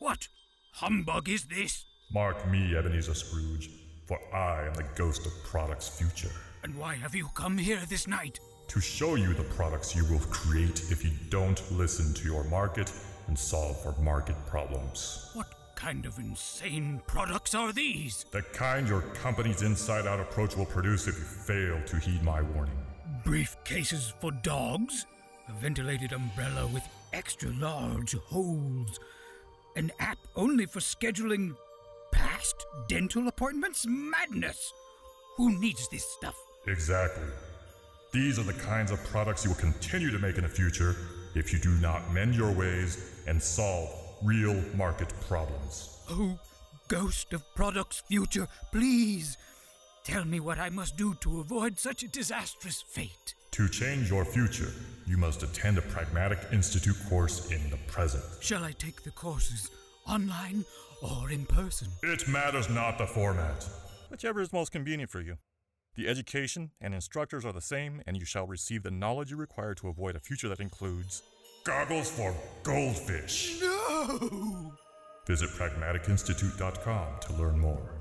What humbug is this? Mark me, Ebenezer Scrooge, for I am the ghost of Product's future. And why have you come here this night? To show you the products you will create if you don't listen to your market and solve for market problems. What kind of insane products are these? The kind your company's inside out approach will produce if you fail to heed my warning. Briefcases for dogs? A ventilated umbrella with extra large holes? An app only for scheduling past dental appointments? Madness! Who needs this stuff? Exactly. These are the kinds of products you will continue to make in the future if you do not mend your ways and solve real market problems. Oh, ghost of products future, please tell me what I must do to avoid such a disastrous fate. To change your future, you must attend a Pragmatic Institute course in the present. Shall I take the courses online or in person? It matters not the format. Whichever is most convenient for you. The education and instructors are the same, and you shall receive the knowledge you require to avoid a future that includes Goggles for goldfish. No! Visit pragmaticinstitute.com to learn more.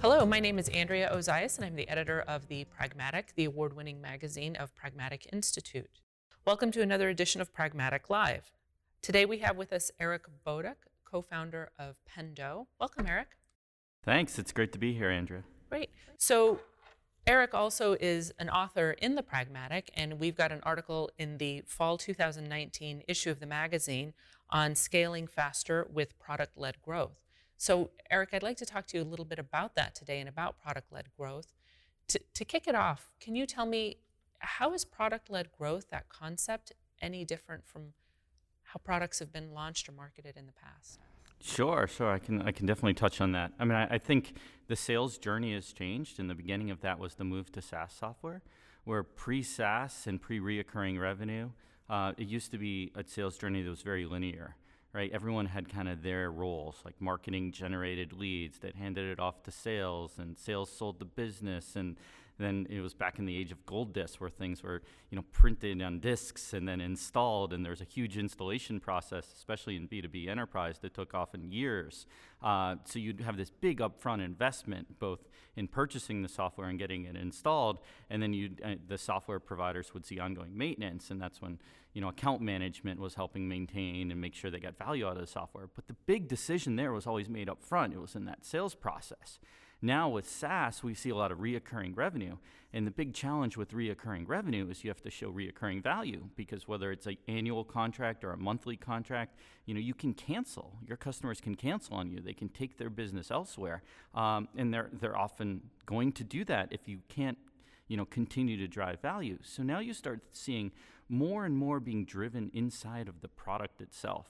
Hello, my name is Andrea Ozias, and I'm the editor of The Pragmatic, the award winning magazine of Pragmatic Institute. Welcome to another edition of Pragmatic Live. Today we have with us Eric Boduch, co founder of Pendo. Welcome, Eric. Thanks. It's great to be here, Andrea. Great. So, Eric also is an author in The Pragmatic, and we've got an article in the fall 2019 issue of the magazine on scaling faster with product led growth. So, Eric, I'd like to talk to you a little bit about that today and about product led growth. To, to kick it off, can you tell me how is product led growth, that concept, any different from how products have been launched or marketed in the past? Sure, sure. I can I can definitely touch on that. I mean, I, I think the sales journey has changed, and the beginning of that was the move to SaaS software, where pre-SaaS and pre-reoccurring revenue, uh, it used to be a sales journey that was very linear, right? Everyone had kind of their roles, like marketing generated leads that handed it off to sales, and sales sold the business, and then it was back in the age of gold discs where things were, you know, printed on discs and then installed, and there's a huge installation process, especially in B2B enterprise, that took often years. Uh, so you'd have this big upfront investment, both in purchasing the software and getting it installed, and then you uh, the software providers would see ongoing maintenance, and that's when you know account management was helping maintain and make sure they got value out of the software. But the big decision there was always made up front. It was in that sales process. Now with SaaS, we see a lot of reoccurring revenue. And the big challenge with reoccurring revenue is you have to show reoccurring value because whether it's an annual contract or a monthly contract, you know, you can cancel. Your customers can cancel on you. They can take their business elsewhere. Um, and they're, they're often going to do that if you can't you know, continue to drive value. So now you start seeing more and more being driven inside of the product itself.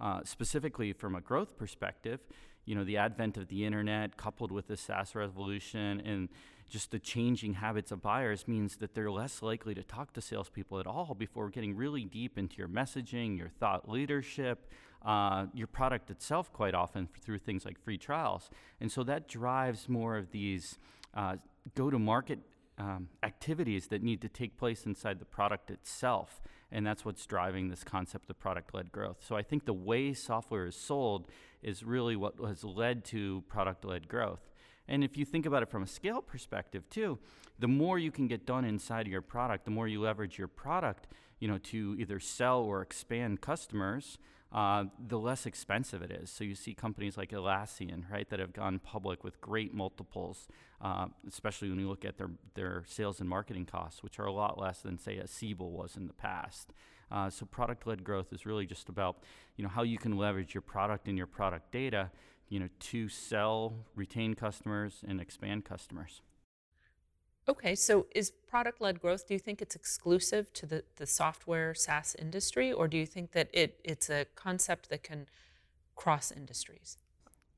Uh, specifically from a growth perspective, you know, the advent of the internet coupled with the SaaS revolution and just the changing habits of buyers means that they're less likely to talk to salespeople at all before getting really deep into your messaging, your thought leadership, uh, your product itself, quite often through things like free trials. And so that drives more of these uh, go to market um, activities that need to take place inside the product itself. And that's what's driving this concept of product led growth. So I think the way software is sold is really what has led to product led growth. And if you think about it from a scale perspective too, the more you can get done inside of your product, the more you leverage your product, you know, to either sell or expand customers, uh, the less expensive it is. So you see companies like Atlassian, right, that have gone public with great multiples, uh, especially when you look at their, their sales and marketing costs, which are a lot less than, say, a Siebel was in the past. Uh, so product-led growth is really just about you know how you can leverage your product and your product data you know to sell, retain customers, and expand customers. Okay, so is product-led growth? Do you think it's exclusive to the, the software SaaS industry, or do you think that it it's a concept that can cross industries?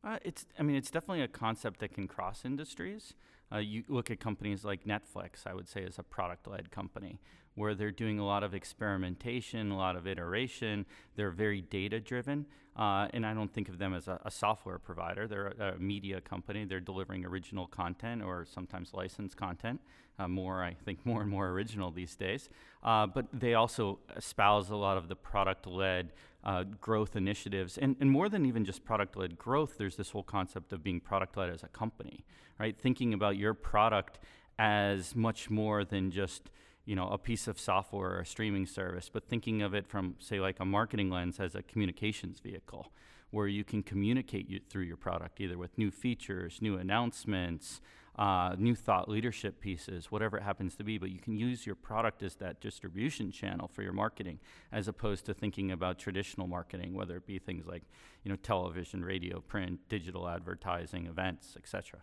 Uh, it's I mean it's definitely a concept that can cross industries. Uh, you look at companies like Netflix, I would say, is a product led company where they're doing a lot of experimentation, a lot of iteration. They're very data driven. Uh, and I don't think of them as a, a software provider. They're a, a, media company. They're delivering original content or sometimes licensed content. Uh, more, I think, more and more original these days. Uh, but they also espouse a lot of the product led uh, growth initiatives. And, and more than even just product led growth, there's this whole concept of being product led as a company, right? Thinking about your product as much more than just you know a piece of software or a streaming service but thinking of it from say like a marketing lens as a communications vehicle where you can communicate you through your product either with new features new announcements uh, new thought leadership pieces whatever it happens to be but you can use your product as that distribution channel for your marketing as opposed to thinking about traditional marketing whether it be things like you know television radio print digital advertising events etc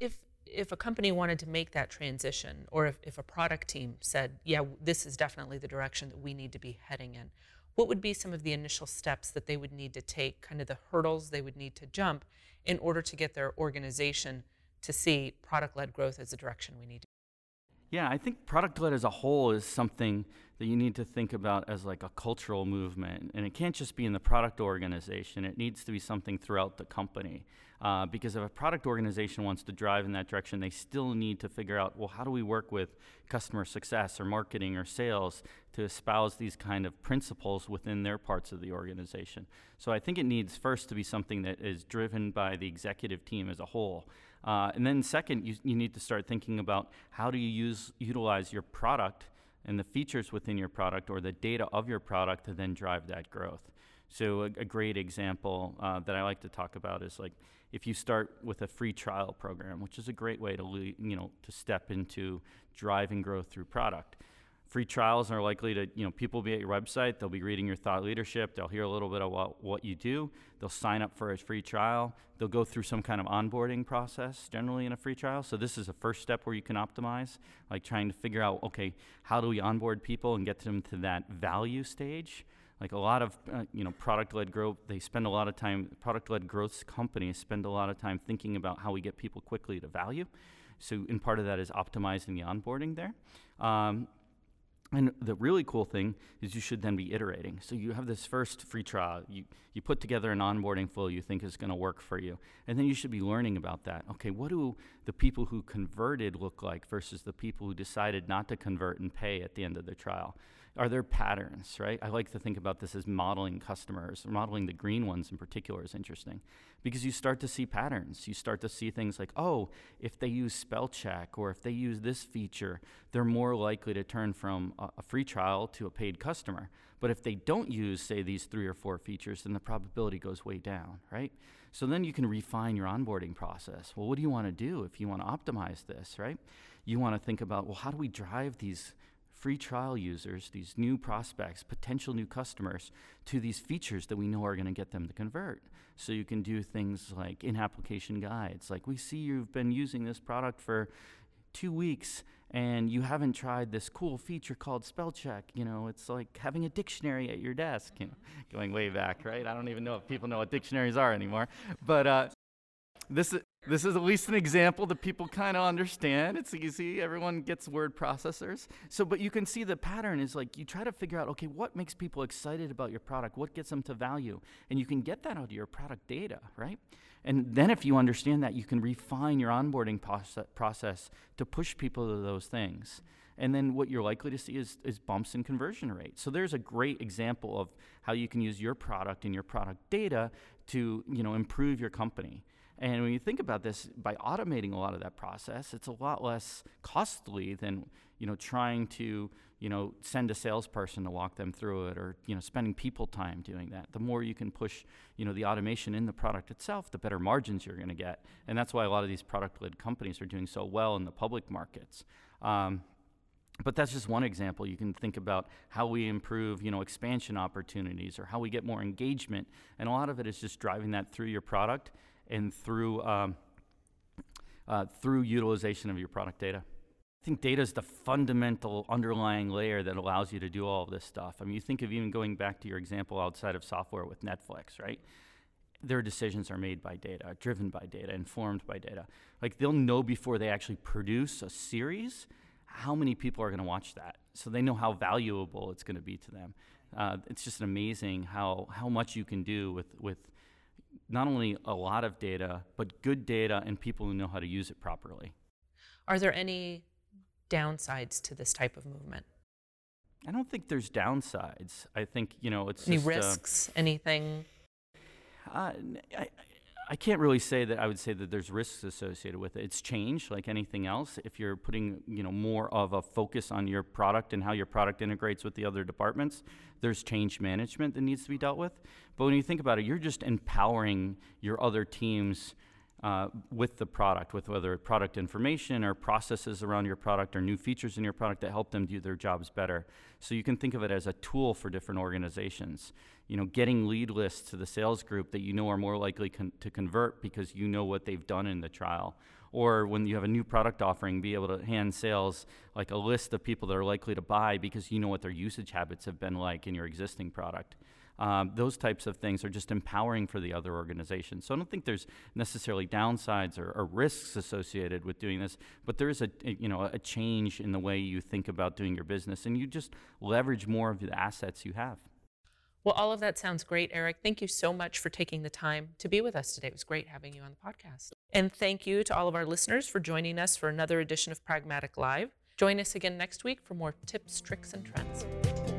if if a company wanted to make that transition, or if, if a product team said, yeah, this is definitely the direction that we need to be heading in, what would be some of the initial steps that they would need to take, kind of the hurdles they would need to jump in order to get their organization to see product led growth as the direction we need to? Yeah, I think product led as a whole is something that you need to think about as like a cultural movement. And it can't just be in the product organization, it needs to be something throughout the company. Uh, because if a product organization wants to drive in that direction, they still need to figure out well, how do we work with customer success or marketing or sales to espouse these kind of principles within their parts of the organization? So I think it needs first to be something that is driven by the executive team as a whole. Uh, and then, second, you, you need to start thinking about how do you use utilize your product and the features within your product or the data of your product to then drive that growth. So a, a great example uh, that I like to talk about is like if you start with a free trial program, which is a great way to you know to step into driving growth through product free trials are likely to, you know, people will be at your website, they'll be reading your thought leadership, they'll hear a little bit about what you do, they'll sign up for a free trial, they'll go through some kind of onboarding process generally in a free trial. So this is a first step where you can optimize, like trying to figure out, okay, how do we onboard people and get them to that value stage? Like a lot of, uh, you know, product-led growth, they spend a lot of time, product-led growth companies spend a lot of time thinking about how we get people quickly to value. So, in part of that is optimizing the onboarding there. Um, and the really cool thing is you should then be iterating. So you have this first free trial, you, you put together an onboarding flow you think is going to work for you. And then you should be learning about that. Okay, what do the people who converted look like versus the people who decided not to convert and pay at the end of the trial? Are there patterns, right? I like to think about this as modeling customers. Modeling the green ones in particular is interesting because you start to see patterns. You start to see things like, oh, if they use spell check or if they use this feature, they're more likely to turn from a, free trial to a paid customer. But if they don't use, say, these three or four features, then the probability goes way down, right? So then you can refine your onboarding process. Well, what do you want to do if you want to optimize this, right? You want to think about, well, how do we drive these free trial users, these new prospects, potential new customers, to these features that we know are going to get them to convert. So you can do things like in application guides. Like, we see you've been using this product for two weeks and you haven't tried this cool feature called spell check you know it's like having a dictionary at your desk you know going way back right i don't even know if people know what dictionaries are anymore but uh, this is this is at least an example that people kind of understand. It's easy. Everyone gets word processors. So, but you can see the pattern is like you try to figure out, okay, what makes people excited about your product? What gets them to value? And you can get that out of your product data, right? And then if you understand that, you can refine your onboarding process to push people to those things. And then what you're likely to see is, is bumps in conversion rate. So there's a great example of how you can use your product and your product data to, you know, improve your company. And when you think about this, by automating a lot of that process, it's a lot less costly than you know trying to you know send a salesperson to walk them through it, or you know spending people time doing that. The more you can push you know the automation in the product itself, the better margins you're going to get. And that's why a lot of these product-led companies are doing so well in the public markets. Um, but that's just one example. You can think about how we improve, you know, expansion opportunities or how we get more engagement. And a lot of it is just driving that through your product and through, um, uh, through utilization of your product data. I think data is the fundamental underlying layer that allows you to do all of this stuff. I mean, you think of even going back to your example outside of software with Netflix, right? their decisions are made by data, driven by data, informed by data. Like they'll know before they actually produce a series how many people are going to watch that. So they know how valuable it's going to be to them. Uh, it's just amazing how, how much you can do with, with not only a lot of data, but good data and people who know how to use it properly. Are there any downsides to this type of movement? I don't think there's downsides. I think, you know, it's Any just, uh, risks? anything? Uh, I, I can't really say that I would say that there's risks associated with it. It's change, like anything else. If you're putting, you know, more of a focus on your product and how your product integrates with the other departments, there's change management that needs to be dealt with. But when you think about it, you're just empowering your other teams uh, with the product, with whether product information or processes around your product or new features in your product that help them do their jobs better. So you can think of it as a tool for different organizations. You know, getting lead lists to the sales group that you know are more likely con- to convert because you know what they've done in the trial. Or when you have a new product offering, be able to hand sales like a list of people that are likely to buy because you know what their usage habits have been like in your existing product. Um, those types of things are just empowering for the other organizations. So I don't think there's necessarily downsides or, or risks associated with doing this, but there is a, a, you know a change in the way you think about doing your business, and you just leverage more of the assets you have. Well, all of that sounds great, Eric. Thank you so much for taking the time to be with us today. It was great having you on the podcast. And thank you to all of our listeners for joining us for another edition of Pragmatic Live. Join us again next week for more tips, tricks, and trends.